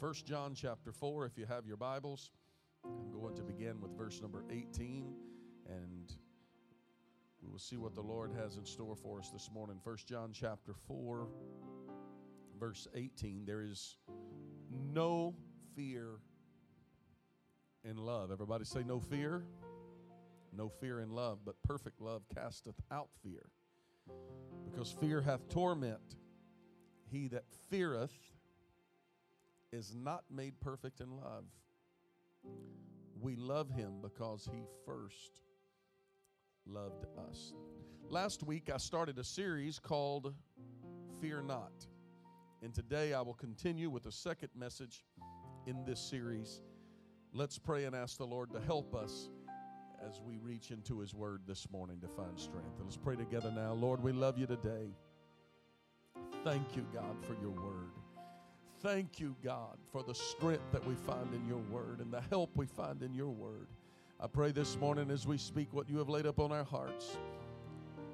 1 John chapter 4, if you have your Bibles. I'm going to begin with verse number 18, and we will see what the Lord has in store for us this morning. 1 John chapter 4, verse 18. There is no fear in love. Everybody say, no fear. No fear in love, but perfect love casteth out fear. Because fear hath torment. He that feareth is not made perfect in love. We love him because he first loved us. Last week I started a series called Fear Not. And today I will continue with a second message in this series. Let's pray and ask the Lord to help us as we reach into his word this morning to find strength. And let's pray together now. Lord, we love you today. Thank you, God, for your word. Thank you, God, for the strength that we find in your word and the help we find in your word. I pray this morning as we speak what you have laid up on our hearts,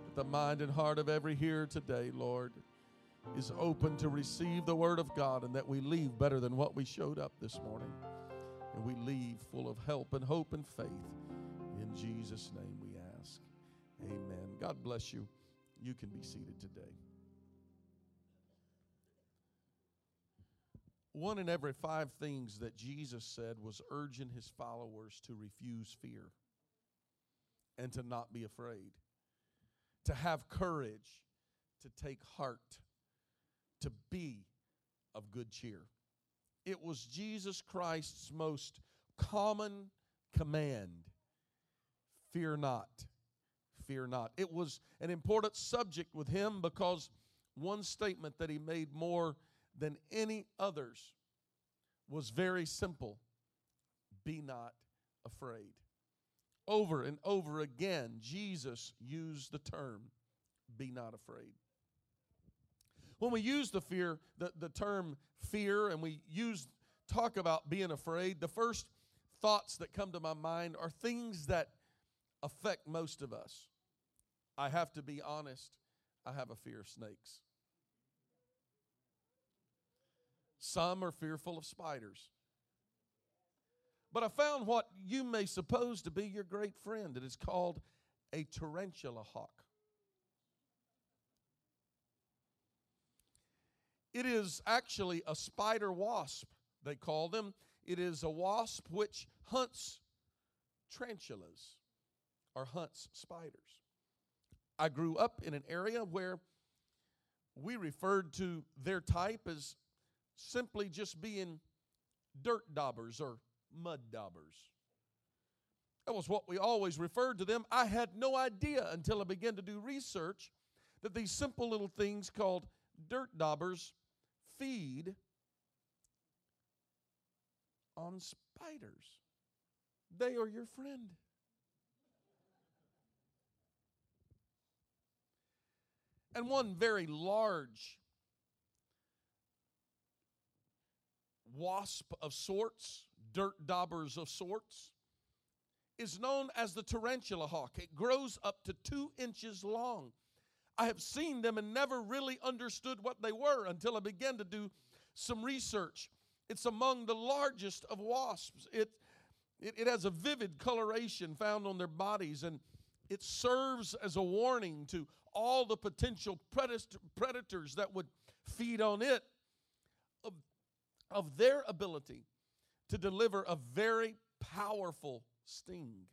that the mind and heart of every hearer today, Lord, is open to receive the word of God and that we leave better than what we showed up this morning. And we leave full of help and hope and faith. In Jesus' name we ask. Amen. God bless you. You can be seated today. One in every five things that Jesus said was urging his followers to refuse fear and to not be afraid, to have courage, to take heart, to be of good cheer. It was Jesus Christ's most common command fear not. Fear not. It was an important subject with him because one statement that he made more than any others was very simple be not afraid. Over and over again, Jesus used the term be not afraid. When we use the fear, the, the term fear, and we use talk about being afraid, the first thoughts that come to my mind are things that affect most of us. I have to be honest, I have a fear of snakes. Some are fearful of spiders. But I found what you may suppose to be your great friend. It is called a tarantula hawk. It is actually a spider wasp, they call them. It is a wasp which hunts tarantulas or hunts spiders. I grew up in an area where we referred to their type as simply just being dirt daubers or mud daubers. That was what we always referred to them. I had no idea until I began to do research that these simple little things called dirt daubers feed on spiders. They are your friend. And one very large wasp of sorts, dirt daubers of sorts, is known as the tarantula hawk. It grows up to two inches long. I have seen them and never really understood what they were until I began to do some research. It's among the largest of wasps. It, it, it has a vivid coloration found on their bodies, and it serves as a warning to all the potential predators that would feed on it of, their ability to deliver a very powerful sting.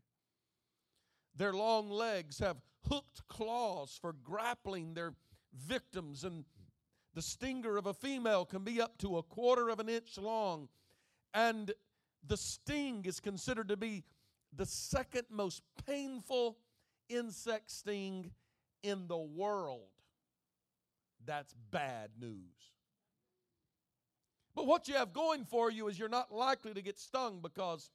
Their long legs have hooked claws for grappling their victims, and the stinger of a female can be up to a quarter of an inch long. And the sting is considered to be the second most painful insect sting in the world. That's bad news. But what you have going for you is you're not likely to get stung because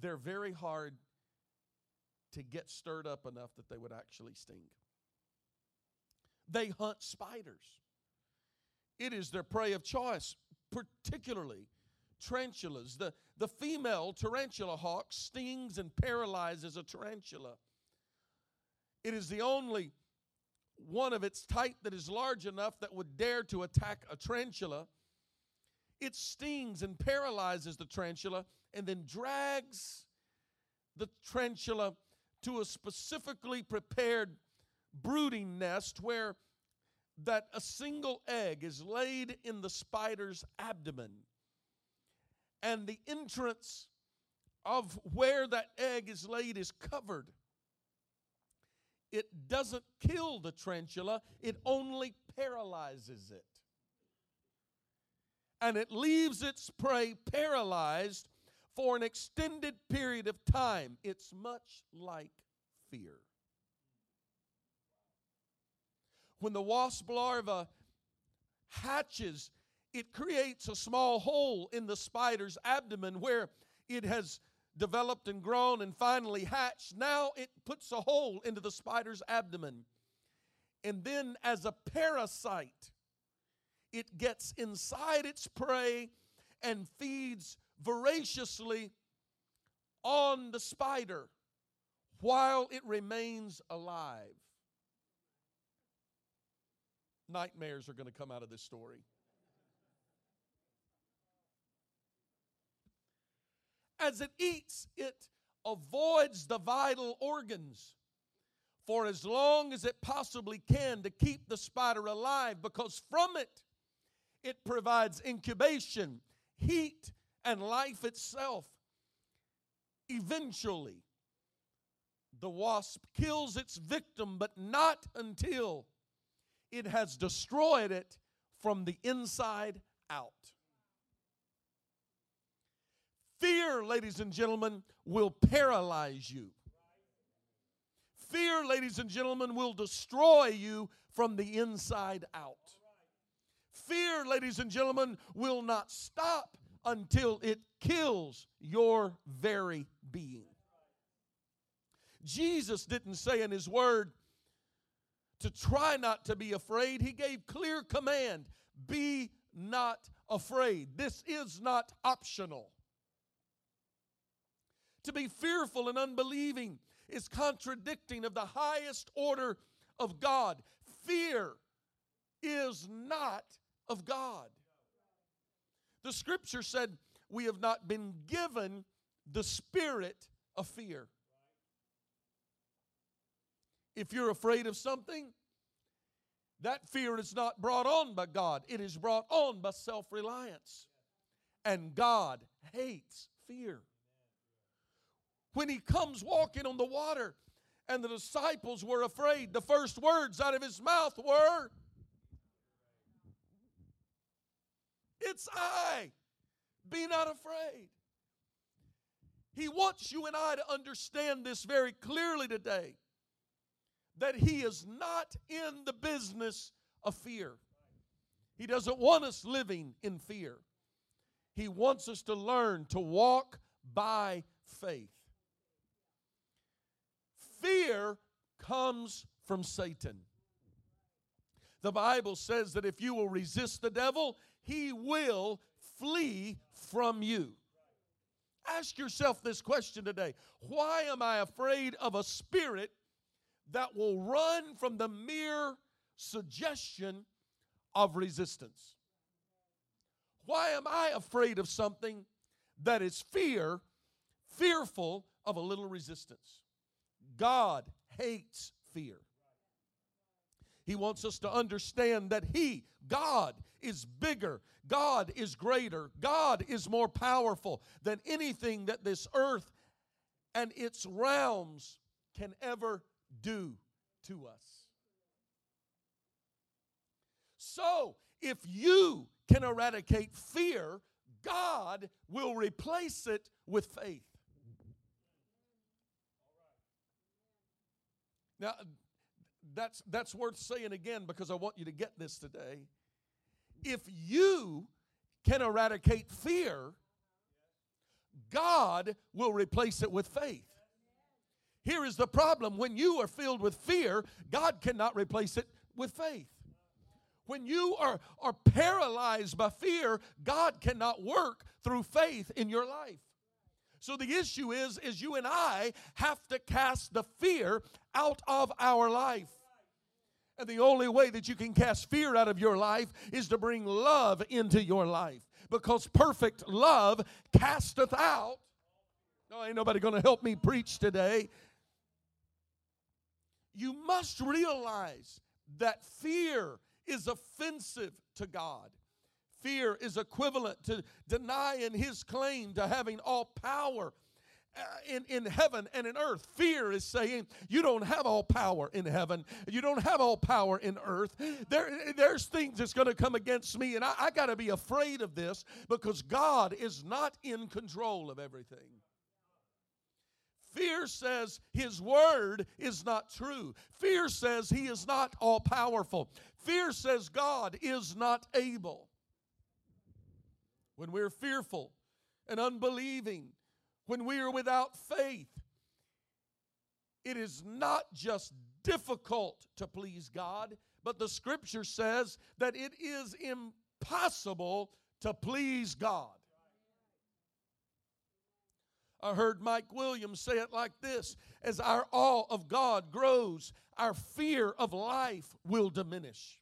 they're very hard to get stirred up enough that they would actually sting. They hunt spiders. It is their prey of choice, particularly tarantulas. The, the female tarantula hawk stings and paralyzes a tarantula. It is the only one of its type that is large enough that would dare to attack a tarantula. it stings and paralyzes the tarantula and then drags the tarantula to a specifically prepared brooding nest where that a single egg is laid in the spider's abdomen and the entrance of where that egg is laid is covered it doesn't kill the tarantula it only paralyzes it and it leaves its prey paralyzed for an extended period of time. It's much like fear. When the wasp larva hatches, it creates a small hole in the spider's abdomen where it has developed and grown and finally hatched. Now it puts a hole into the spider's abdomen. And then, as a parasite, it gets inside its prey and feeds voraciously on the spider while it remains alive. Nightmares are going to come out of this story. As it eats, it avoids the vital organs for as long as it possibly can to keep the spider alive because from it it provides incubation, heat, and life itself. Eventually, the wasp kills its victim, but not until it has destroyed it from the inside out. Fear, ladies and gentlemen, will paralyze you. Fear, ladies and gentlemen, will destroy you from the inside out. Fear, ladies and gentlemen, will not stop until it kills your very being. Jesus didn't say in his word to try not to be afraid. He gave clear command be not afraid. This is not optional. To be fearful and unbelieving is contradicting of the highest order of God. Fear is not of God. The scripture said, We have not been given the spirit of fear. If you're afraid of something, that fear is not brought on by God, it is brought on by self reliance. And God hates fear. When He comes walking on the water, and the disciples were afraid, the first words out of His mouth were, It's I. Be not afraid. He wants you and I to understand this very clearly today that He is not in the business of fear. He doesn't want us living in fear. He wants us to learn to walk by faith. Fear comes from Satan. The Bible says that if you will resist the devil, he will flee from you. Ask yourself this question today Why am I afraid of a spirit that will run from the mere suggestion of resistance? Why am I afraid of something that is fear, fearful of a little resistance? God hates fear. He wants us to understand that He, God, is bigger. God is greater. God is more powerful than anything that this earth and its realms can ever do to us. So, if you can eradicate fear, God will replace it with faith. Now, that's, that's worth saying again because I want you to get this today. If you can eradicate fear, God will replace it with faith. Here is the problem when you are filled with fear, God cannot replace it with faith. When you are, are paralyzed by fear, God cannot work through faith in your life. So the issue is is you and I have to cast the fear out of our life. And the only way that you can cast fear out of your life is to bring love into your life. Because perfect love casteth out. No, ain't nobody going to help me preach today. You must realize that fear is offensive to God. Fear is equivalent to denying his claim to having all power uh, in, in heaven and in earth. Fear is saying, You don't have all power in heaven. You don't have all power in earth. There, there's things that's going to come against me, and I, I got to be afraid of this because God is not in control of everything. Fear says his word is not true. Fear says he is not all powerful. Fear says God is not able. When we're fearful and unbelieving, when we are without faith, it is not just difficult to please God, but the scripture says that it is impossible to please God. I heard Mike Williams say it like this As our awe of God grows, our fear of life will diminish.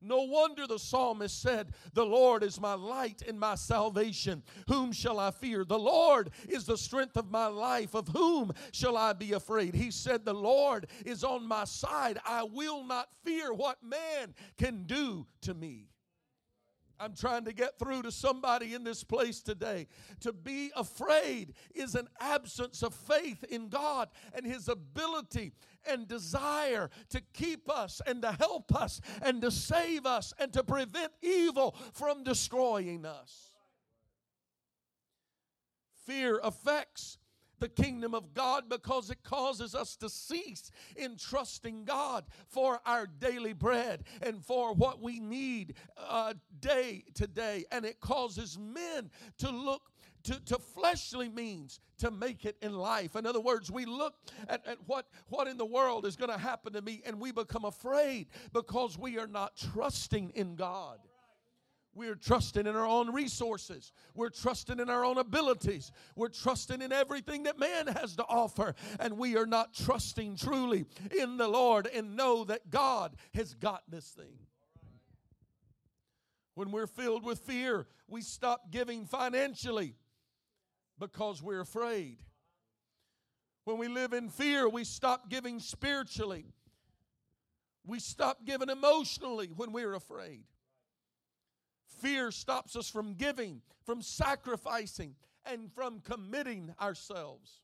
No wonder the psalmist said, The Lord is my light and my salvation. Whom shall I fear? The Lord is the strength of my life. Of whom shall I be afraid? He said, The Lord is on my side. I will not fear what man can do to me. I'm trying to get through to somebody in this place today. To be afraid is an absence of faith in God and His ability and desire to keep us and to help us and to save us and to prevent evil from destroying us. Fear affects the kingdom of God because it causes us to cease in trusting God for our daily bread and for what we need uh, day to day. And it causes men to look to, to fleshly means to make it in life. In other words, we look at, at what, what in the world is going to happen to me and we become afraid because we are not trusting in God. We're trusting in our own resources. We're trusting in our own abilities. We're trusting in everything that man has to offer. And we are not trusting truly in the Lord and know that God has got this thing. When we're filled with fear, we stop giving financially because we're afraid. When we live in fear, we stop giving spiritually. We stop giving emotionally when we're afraid. Fear stops us from giving, from sacrificing, and from committing ourselves.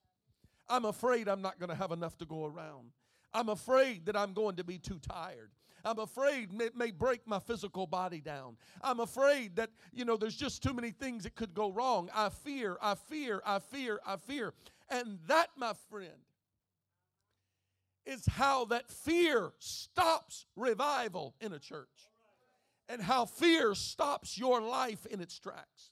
I'm afraid I'm not going to have enough to go around. I'm afraid that I'm going to be too tired. I'm afraid it may break my physical body down. I'm afraid that, you know, there's just too many things that could go wrong. I fear, I fear, I fear, I fear. And that, my friend, is how that fear stops revival in a church and how fear stops your life in its tracks,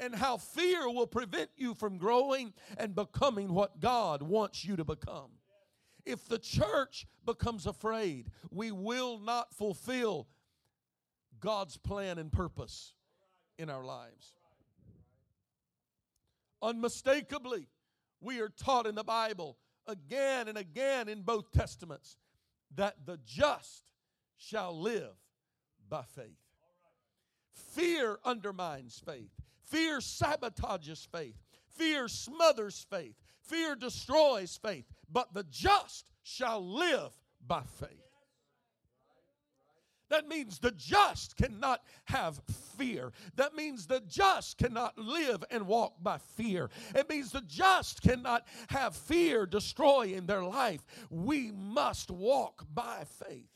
and how fear will prevent you from growing and becoming what God wants you to become. If the church becomes afraid, we will not fulfill God's plan and purpose in our lives. Unmistakably, we are taught in the Bible again and again in both Testaments that the just shall live by faith. Fear undermines faith. Fear sabotages faith. Fear smothers faith. Fear destroys faith. But the just shall live by faith. That means the just cannot have fear. That means the just cannot live and walk by fear. It means the just cannot have fear destroying their life. We must walk by faith.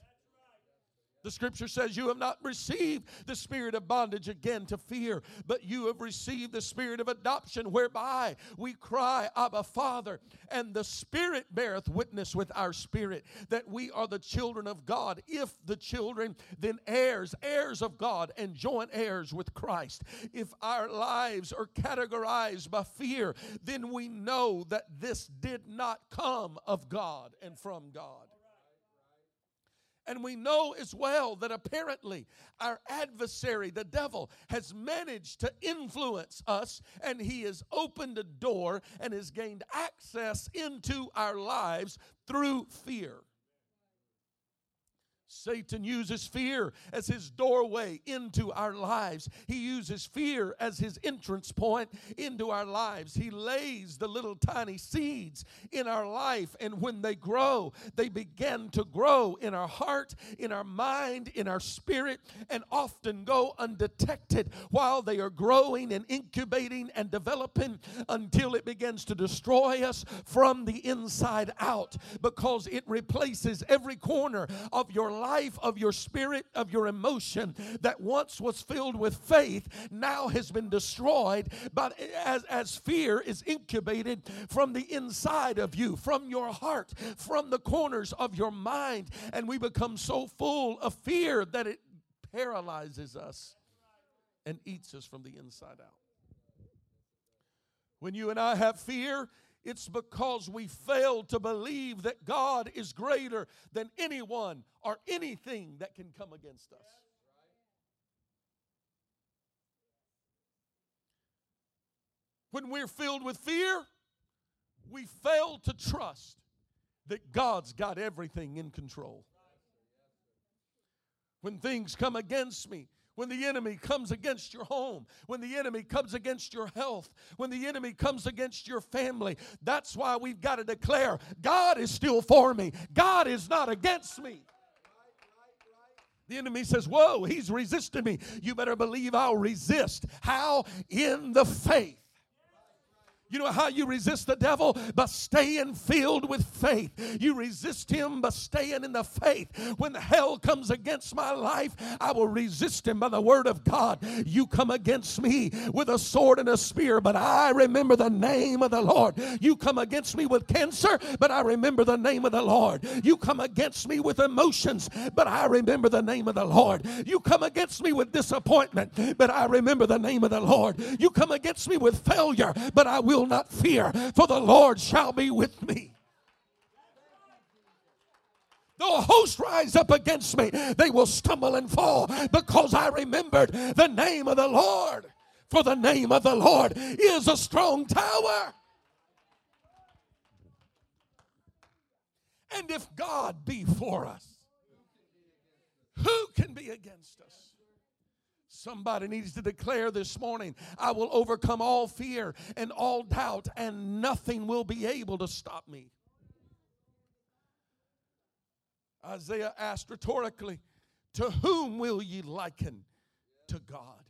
The scripture says, You have not received the spirit of bondage again to fear, but you have received the spirit of adoption, whereby we cry, Abba, Father. And the Spirit beareth witness with our spirit that we are the children of God. If the children, then heirs, heirs of God, and joint heirs with Christ. If our lives are categorized by fear, then we know that this did not come of God and from God. And we know as well that apparently our adversary, the devil, has managed to influence us and he has opened a door and has gained access into our lives through fear. Satan uses fear as his doorway into our lives. He uses fear as his entrance point into our lives. He lays the little tiny seeds in our life, and when they grow, they begin to grow in our heart, in our mind, in our spirit, and often go undetected while they are growing and incubating and developing until it begins to destroy us from the inside out because it replaces every corner of your life, of your spirit, of your emotion that once was filled with faith now has been destroyed. But as, as fear is incubated from the inside of you, from your heart, from the corners of your mind, and we become so full of fear that it paralyzes us and eats us from the inside out. When you and I have fear, it's because we fail to believe that God is greater than anyone or anything that can come against us. When we're filled with fear, we fail to trust that God's got everything in control. When things come against me, when the enemy comes against your home, when the enemy comes against your health, when the enemy comes against your family. That's why we've got to declare God is still for me, God is not against me. The enemy says, Whoa, he's resisting me. You better believe I'll resist. How? In the faith you know how you resist the devil? By staying filled with faith. You resist him by staying in the faith. When hell comes against my life, I will resist him by the word of God. You come against me with a sword and a spear, but I remember the name of the Lord. You come against me with cancer, but I remember the name of the Lord. You come against me with emotions, but I remember the name of the Lord. You come against me with disappointment, but I remember the name of the Lord. You come against me with failure, but I will will not fear, for the Lord shall be with me. Though a host rise up against me, they will stumble and fall because I remembered the name of the Lord. For the name of the Lord is a strong tower. And if God be for us, who can be against us? Somebody needs to declare this morning I will overcome all fear and all doubt, and nothing will be able to stop me. Isaiah asked rhetorically, To whom will ye liken to God?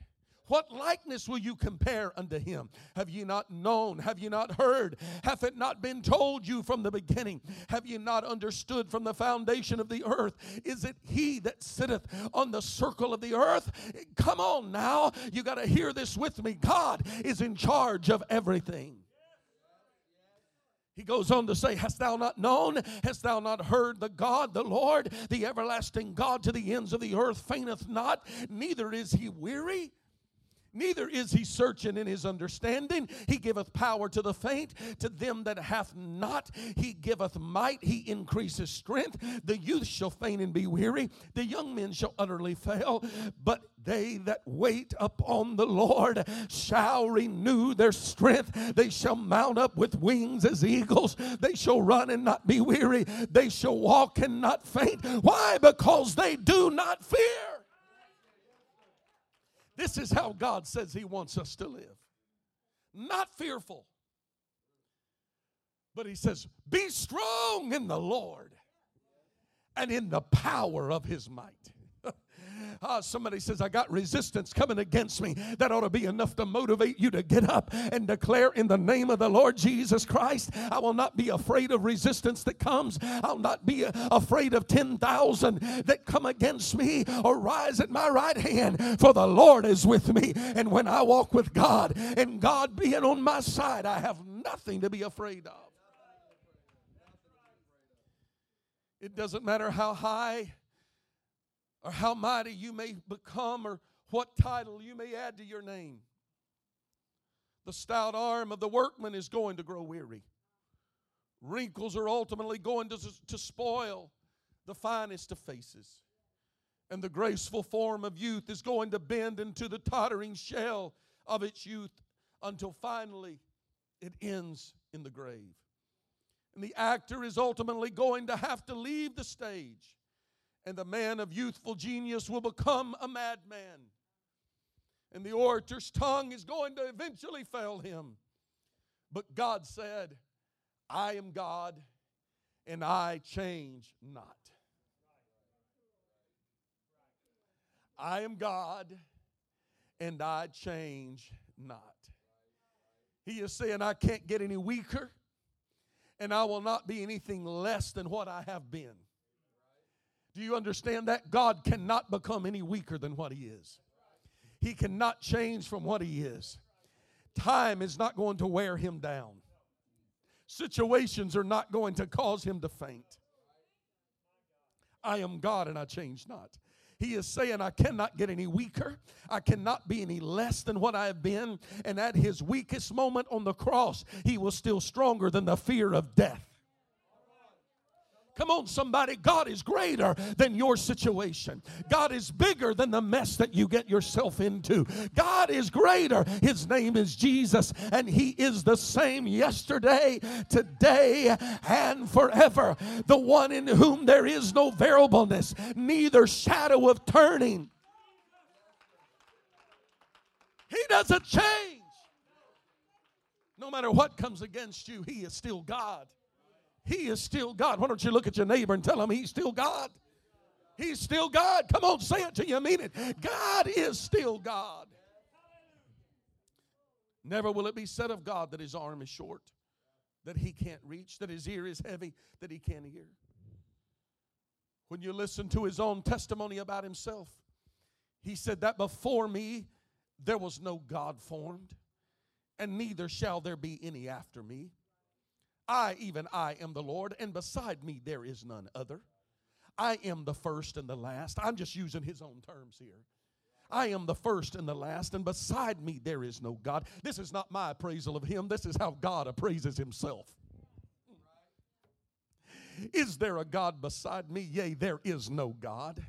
What likeness will you compare unto him? Have ye not known? Have ye not heard? Hath it not been told you from the beginning? Have ye not understood from the foundation of the earth? Is it he that sitteth on the circle of the earth? Come on now. You got to hear this with me. God is in charge of everything. He goes on to say, Hast thou not known? Hast thou not heard the God, the Lord, the everlasting God to the ends of the earth fainteth not, neither is he weary? Neither is he searching in his understanding. He giveth power to the faint, to them that hath not. He giveth might. He increases strength. The youth shall faint and be weary. The young men shall utterly fail. But they that wait upon the Lord shall renew their strength. They shall mount up with wings as eagles. They shall run and not be weary. They shall walk and not faint. Why? Because they do not fear. This is how God says He wants us to live. Not fearful. But He says, Be strong in the Lord and in the power of His might. Uh, somebody says, I got resistance coming against me. That ought to be enough to motivate you to get up and declare in the name of the Lord Jesus Christ, I will not be afraid of resistance that comes. I'll not be afraid of 10,000 that come against me or rise at my right hand, for the Lord is with me. And when I walk with God and God being on my side, I have nothing to be afraid of. It doesn't matter how high or how mighty you may become or what title you may add to your name. The stout arm of the workman is going to grow weary. Wrinkles are ultimately going to, to spoil the finest of faces. And the graceful form of youth is going to bend into the tottering shell of its youth until finally it ends in the grave. And the actor is ultimately going to have to leave the stage and the man of youthful genius will become a madman. And the orator's tongue is going to eventually fail him. But God said, I am God and I change not. I am God and I change not. He is saying, I can't get any weaker and I will not be anything less than what I have been. Do you understand that? God cannot become any weaker than what He is. He cannot change from what He is. Time is not going to wear Him down, situations are not going to cause Him to faint. I am God and I change not. He is saying, I cannot get any weaker. I cannot be any less than what I have been. And at his weakest moment on the cross, he was still stronger than the fear of death. Come on, somebody. God is greater than your situation. God is bigger than the mess that you get yourself into. God is greater. His name is Jesus, and He is the same yesterday, today, and forever. The one in whom there is no variableness, neither shadow of turning. He doesn't change. No matter what comes against you, He is still God. He is still God. Why don't you look at your neighbor and tell him he's still God? He's still God. Come on, say it to you mean it. God is still God. Never will it be said of God that his arm is short, that he can't reach, that his ear is heavy, that he can't hear. When you listen to his own testimony about himself, he said that before me there was no God formed, and neither shall there be any after me. I, even I, am the Lord, and beside me there is none other. I am the first and the last. I'm just using his own terms here. I am the first and the last, and beside me there is no God. This is not my appraisal of him, this is how God appraises himself. Is there a God beside me? Yea, there is no God.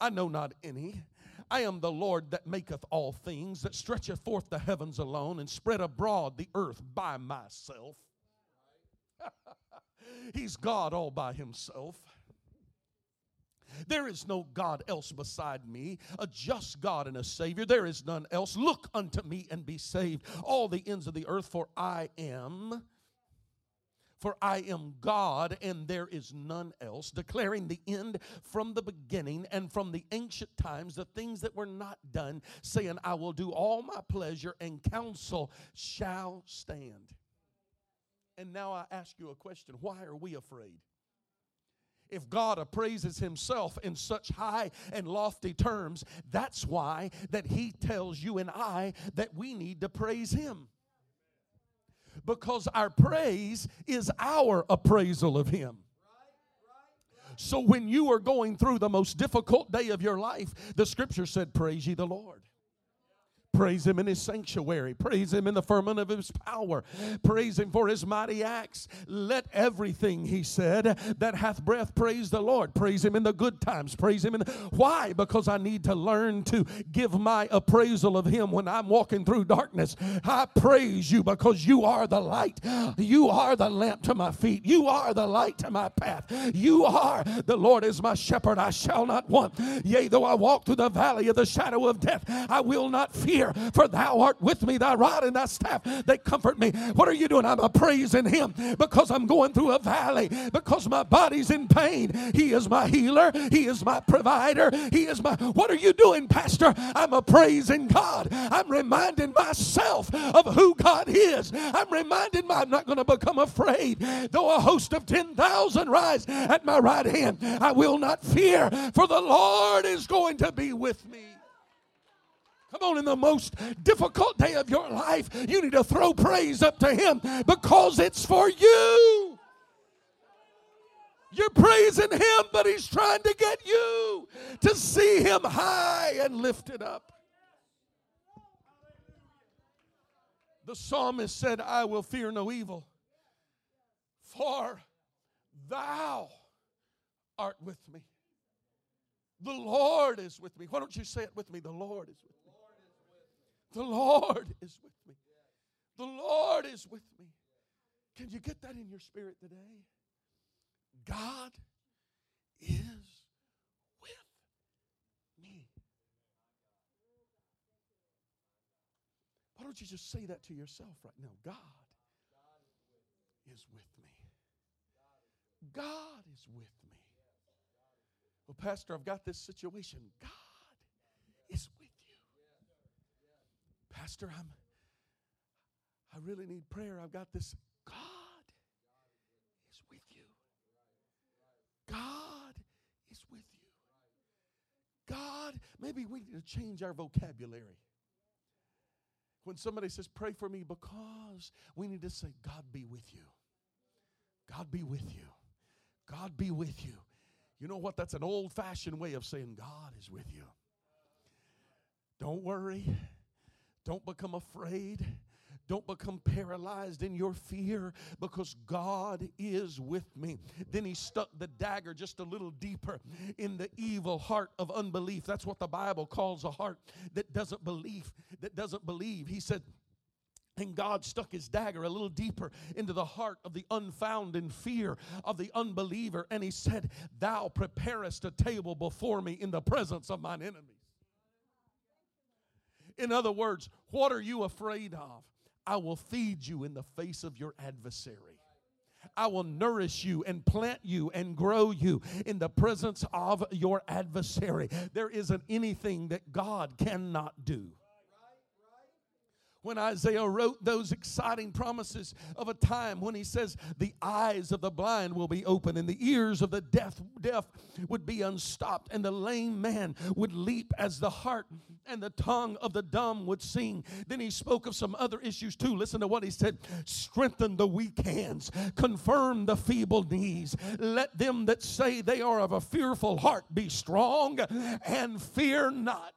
I know not any. I am the Lord that maketh all things, that stretcheth forth the heavens alone, and spread abroad the earth by myself. He's God all by himself. There is no God else beside me, a just God and a Savior. There is none else. Look unto me and be saved, all the ends of the earth, for I am. For I am God and there is none else, declaring the end from the beginning and from the ancient times, the things that were not done, saying, I will do all my pleasure and counsel shall stand. And now I ask you a question why are we afraid? If God appraises himself in such high and lofty terms, that's why that he tells you and I that we need to praise him. Because our praise is our appraisal of him. So when you are going through the most difficult day of your life, the scripture said, Praise ye the Lord. Praise him in his sanctuary. Praise him in the firmament of his power. Praise him for his mighty acts. Let everything, he said, that hath breath praise the Lord. Praise him in the good times. Praise him in the, why? Because I need to learn to give my appraisal of him when I'm walking through darkness. I praise you because you are the light. You are the lamp to my feet. You are the light to my path. You are the Lord is my shepherd. I shall not want. Yea, though I walk through the valley of the shadow of death, I will not fear fear, for thou art with me, thy rod and thy staff, they comfort me. What are you doing? I'm praising him because I'm going through a valley, because my body's in pain. He is my healer, he is my provider, he is my. What are you doing, Pastor? I'm a praising God. I'm reminding myself of who God is. I'm reminding my, I'm not going to become afraid. Though a host of 10,000 rise at my right hand, I will not fear, for the Lord is going to be with me. Come on, in the most difficult day of your life, you need to throw praise up to Him because it's for you. You're praising Him, but He's trying to get you to see Him high and lifted up. The psalmist said, I will fear no evil, for Thou art with me. The Lord is with me. Why don't you say it with me? The Lord is with me. The Lord is with me. The Lord is with me. Can you get that in your spirit today? God is with me. Why don't you just say that to yourself right now? God is with me. God is with me. Well, Pastor, I've got this situation. God is Pastor, I'm I really need prayer. I've got this. God is with you. God is with you. God, maybe we need to change our vocabulary. When somebody says, Pray for me, because we need to say, God be with you. God be with you. God be with you. You know what? That's an old fashioned way of saying, God is with you. Don't worry. Don't become afraid. Don't become paralyzed in your fear because God is with me. Then he stuck the dagger just a little deeper in the evil heart of unbelief. That's what the Bible calls a heart that doesn't believe, that doesn't believe. He said, and God stuck his dagger a little deeper into the heart of the unfound in fear of the unbeliever. And he said, Thou preparest a table before me in the presence of mine enemies. In other words, what are you afraid of? I will feed you in the face of your adversary. I will nourish you and plant you and grow you in the presence of your adversary. There isn't anything that God cannot do when Isaiah wrote those exciting promises of a time when he says, The eyes of the blind will be open, and the ears of the deaf, deaf would be unstopped, and the lame man would leap as the hart and the tongue of the dumb would sing. Then he spoke of some other issues too. Listen to what he said strengthen the weak hands, confirm the feeble knees. Let them that say they are of a fearful heart be strong and fear not.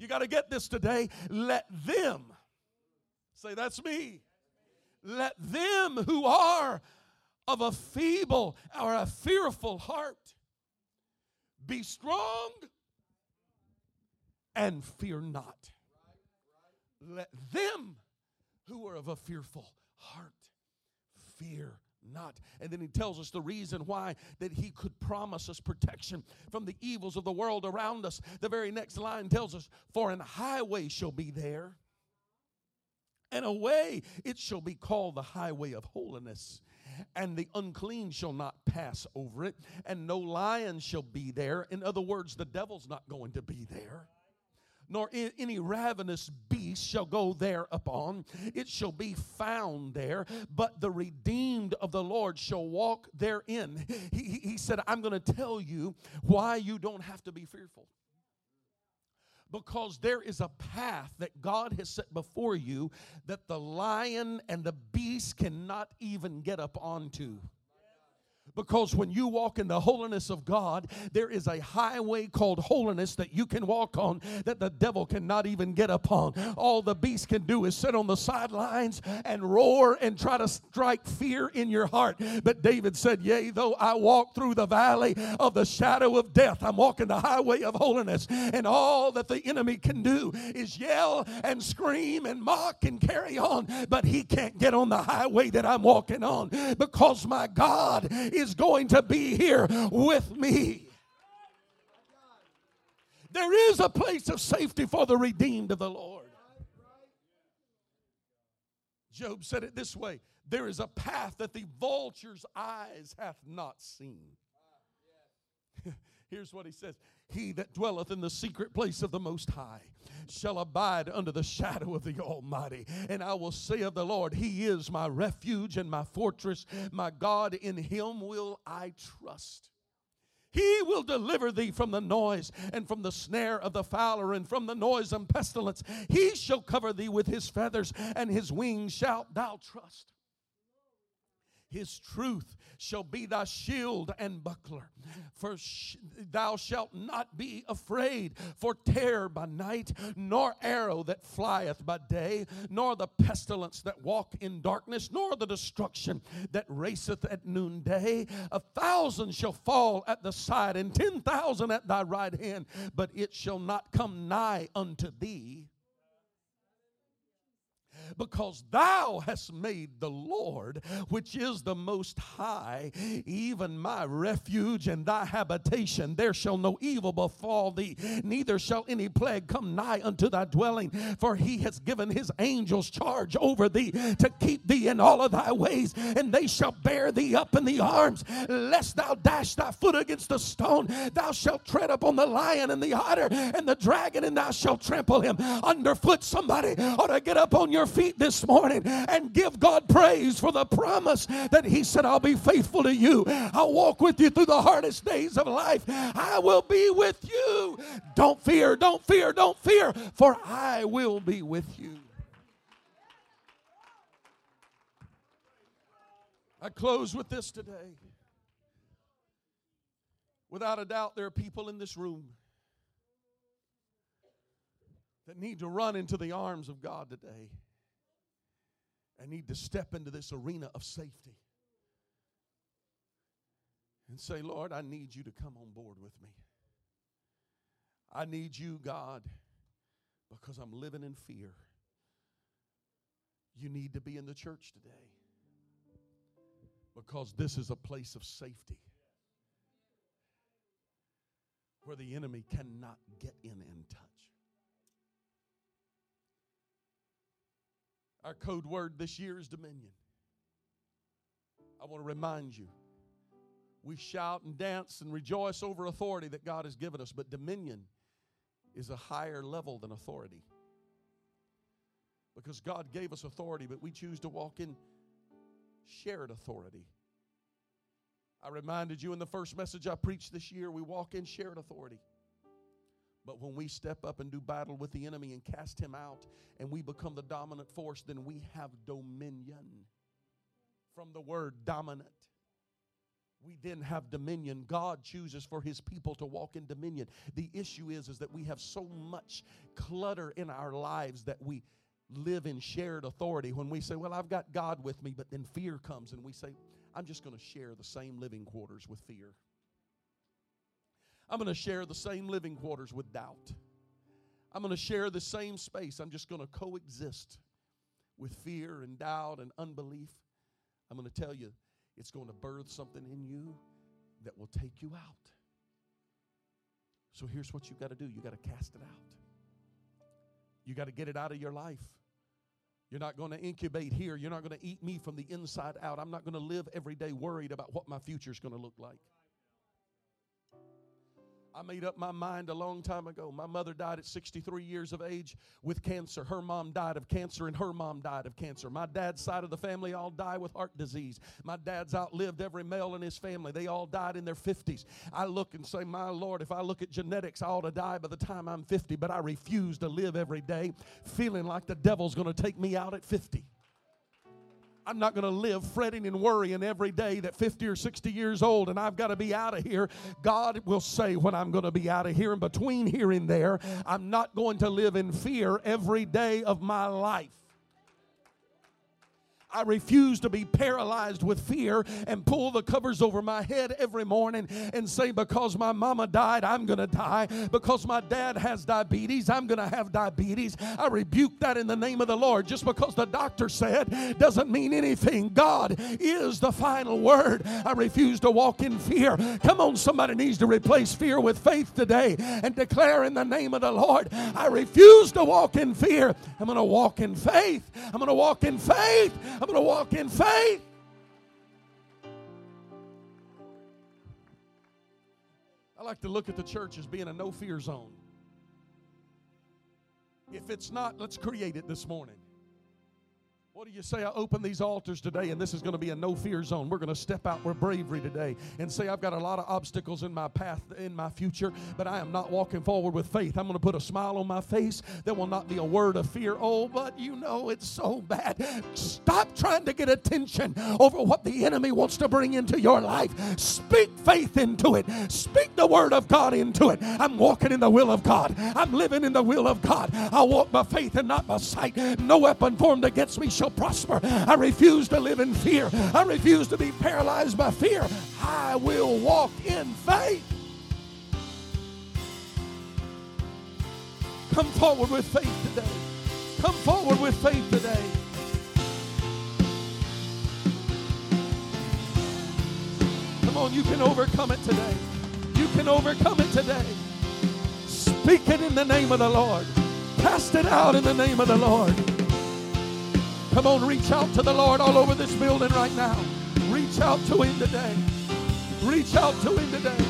You got to get this today. Let them, say, that's me. Let them who are of a feeble or a fearful heart be strong and fear not. Let them who are of a fearful heart fear not. And then he tells us the reason why that he could promise us protection from the evils of the world around us. The very next line tells us, For an highway shall be there, and a way it shall be called the highway of holiness. And the unclean shall not pass over it, and no lion shall be there. In other words, the devil's not going to be there nor any ravenous beast shall go there upon. It shall be found there, but the redeemed of the Lord shall walk therein. He, he said, I'm going to tell you why you don't have to be fearful because there is a path that God has set before you that the lion and the beast cannot even get up onto. Because when you walk in the holiness of God, there is a highway called holiness that you can walk on that the devil cannot even get upon. All the beast can do is sit on the sidelines and roar and try to strike fear in your heart. But David said, Yea, though I walk through the valley of the shadow of death, I'm walking the highway of holiness. And all that the enemy can do is yell and scream and mock and carry on. But he can't get on the highway that I'm walking on because my God is going to be here with me. There is a place of safety for the redeemed of the Lord. Job said it this way there is a path that the vulture's eyes hath not seen. Here's what he says He that dwelleth in the secret place of the Most High shall abide under the shadow of the Almighty. And I will say of the Lord, He is my refuge and my fortress, my God, in Him will I trust. He will deliver thee from the noise and from the snare of the fowler and from the noise and pestilence. He shall cover thee with his feathers, and his wings shalt thou trust. His truth shall be thy shield and buckler. For sh- thou shalt not be afraid for terror by night, nor arrow that flieth by day, nor the pestilence that walk in darkness, nor the destruction that raceth at noonday. A thousand shall fall at the side, and ten thousand at thy right hand, but it shall not come nigh unto thee. Because thou hast made the Lord, which is the most high, even my refuge and thy habitation. There shall no evil befall thee, neither shall any plague come nigh unto thy dwelling. For he has given his angels charge over thee to keep thee in all of thy ways, and they shall bear thee up in the arms, lest thou dash thy foot against a stone. Thou shalt tread upon the lion and the otter and the dragon, and thou shalt trample him underfoot. Somebody ought to get up on your feet this morning and give God praise for the promise that He said, I'll be faithful to you. I'll walk with you through the hardest days of life. I will be with you. Don't fear, don't fear, don't fear, for I will be with you. I close with this today. Without a doubt, there are people in this room that need to run into the arms of God today and need to step into this arena of safety and say, Lord, I need you to come on board with me. I need you, God, because I'm living in fear. You need to be in the church today because this is a place of safety where the enemy cannot get in and touch. Our code word this year is dominion. I want to remind you we shout and dance and rejoice over authority that God has given us, but dominion is a higher level than authority. Because God gave us authority, but we choose to walk in shared authority. I reminded you in the first message I preached this year, we walk in shared authority. But when we step up and do battle with the enemy and cast him out and we become the dominant force, then we have dominion. From the word dominant. We then have dominion. God chooses for his people to walk in dominion. The issue is, is that we have so much clutter in our lives that we live in shared authority. When we say, Well, I've got God with me, but then fear comes and we say, I'm just going to share the same living quarters with fear. I'm going to share the same living quarters with doubt. I'm going to share the same space. I'm just going to coexist with fear and doubt and unbelief. I'm going to tell you, it's going to birth something in you that will take you out. So here's what you got to do you got to cast it out. You got to get it out of your life. You're not going to incubate here. You're not going to eat me from the inside out. I'm not going to live every day worried about what my future is going to look like. I made up my mind a long time ago. My mother died at 63 years of age with cancer. Her mom died of cancer, and her mom died of cancer. My dad's side of the family all died with heart disease. My dad's outlived every male in his family. They all died in their 50s. I look and say, My Lord, if I look at genetics, I ought to die by the time I'm 50, but I refuse to live every day feeling like the devil's going to take me out at 50. I'm not going to live fretting and worrying every day that 50 or 60 years old and I've got to be out of here. God will say when I'm going to be out of here. And between here and there, I'm not going to live in fear every day of my life. I refuse to be paralyzed with fear and pull the covers over my head every morning and say, because my mama died, I'm going to die. Because my dad has diabetes, I'm going to have diabetes. I rebuke that in the name of the Lord. Just because the doctor said doesn't mean anything. God is the final word. I refuse to walk in fear. Come on, somebody needs to replace fear with faith today and declare in the name of the Lord, I refuse to walk in fear. I'm going to walk in faith. I'm going to walk in faith. I'm going to walk in faith. I like to look at the church as being a no fear zone. If it's not, let's create it this morning. What do you say? I open these altars today, and this is going to be a no fear zone. We're going to step out with bravery today and say, I've got a lot of obstacles in my path, in my future, but I am not walking forward with faith. I'm going to put a smile on my face. There will not be a word of fear. Oh, but you know it's so bad. Stop trying to get attention over what the enemy wants to bring into your life. Speak faith into it, speak the word of God into it. I'm walking in the will of God, I'm living in the will of God. I walk by faith and not by sight. No weapon formed against me shall prosper. I refuse to live in fear. I refuse to be paralyzed by fear. I will walk in faith. Come forward with faith today. Come forward with faith today. Come on, you can overcome it today. You can overcome it today. Speak it in the name of the Lord. Cast it out in the name of the Lord. Come on, reach out to the Lord all over this building right now. Reach out to Him today. Reach out to Him today.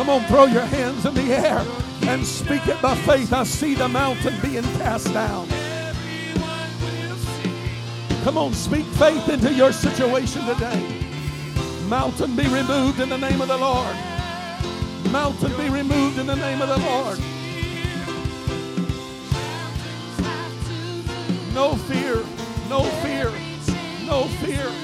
Come on, throw your hands in the air and speak it by faith. I see the mountain being cast down. Come on, speak faith into your situation today. Mountain be removed in the name of the Lord. Mountain be removed in the name of the Lord. No fear, no fear, no fear.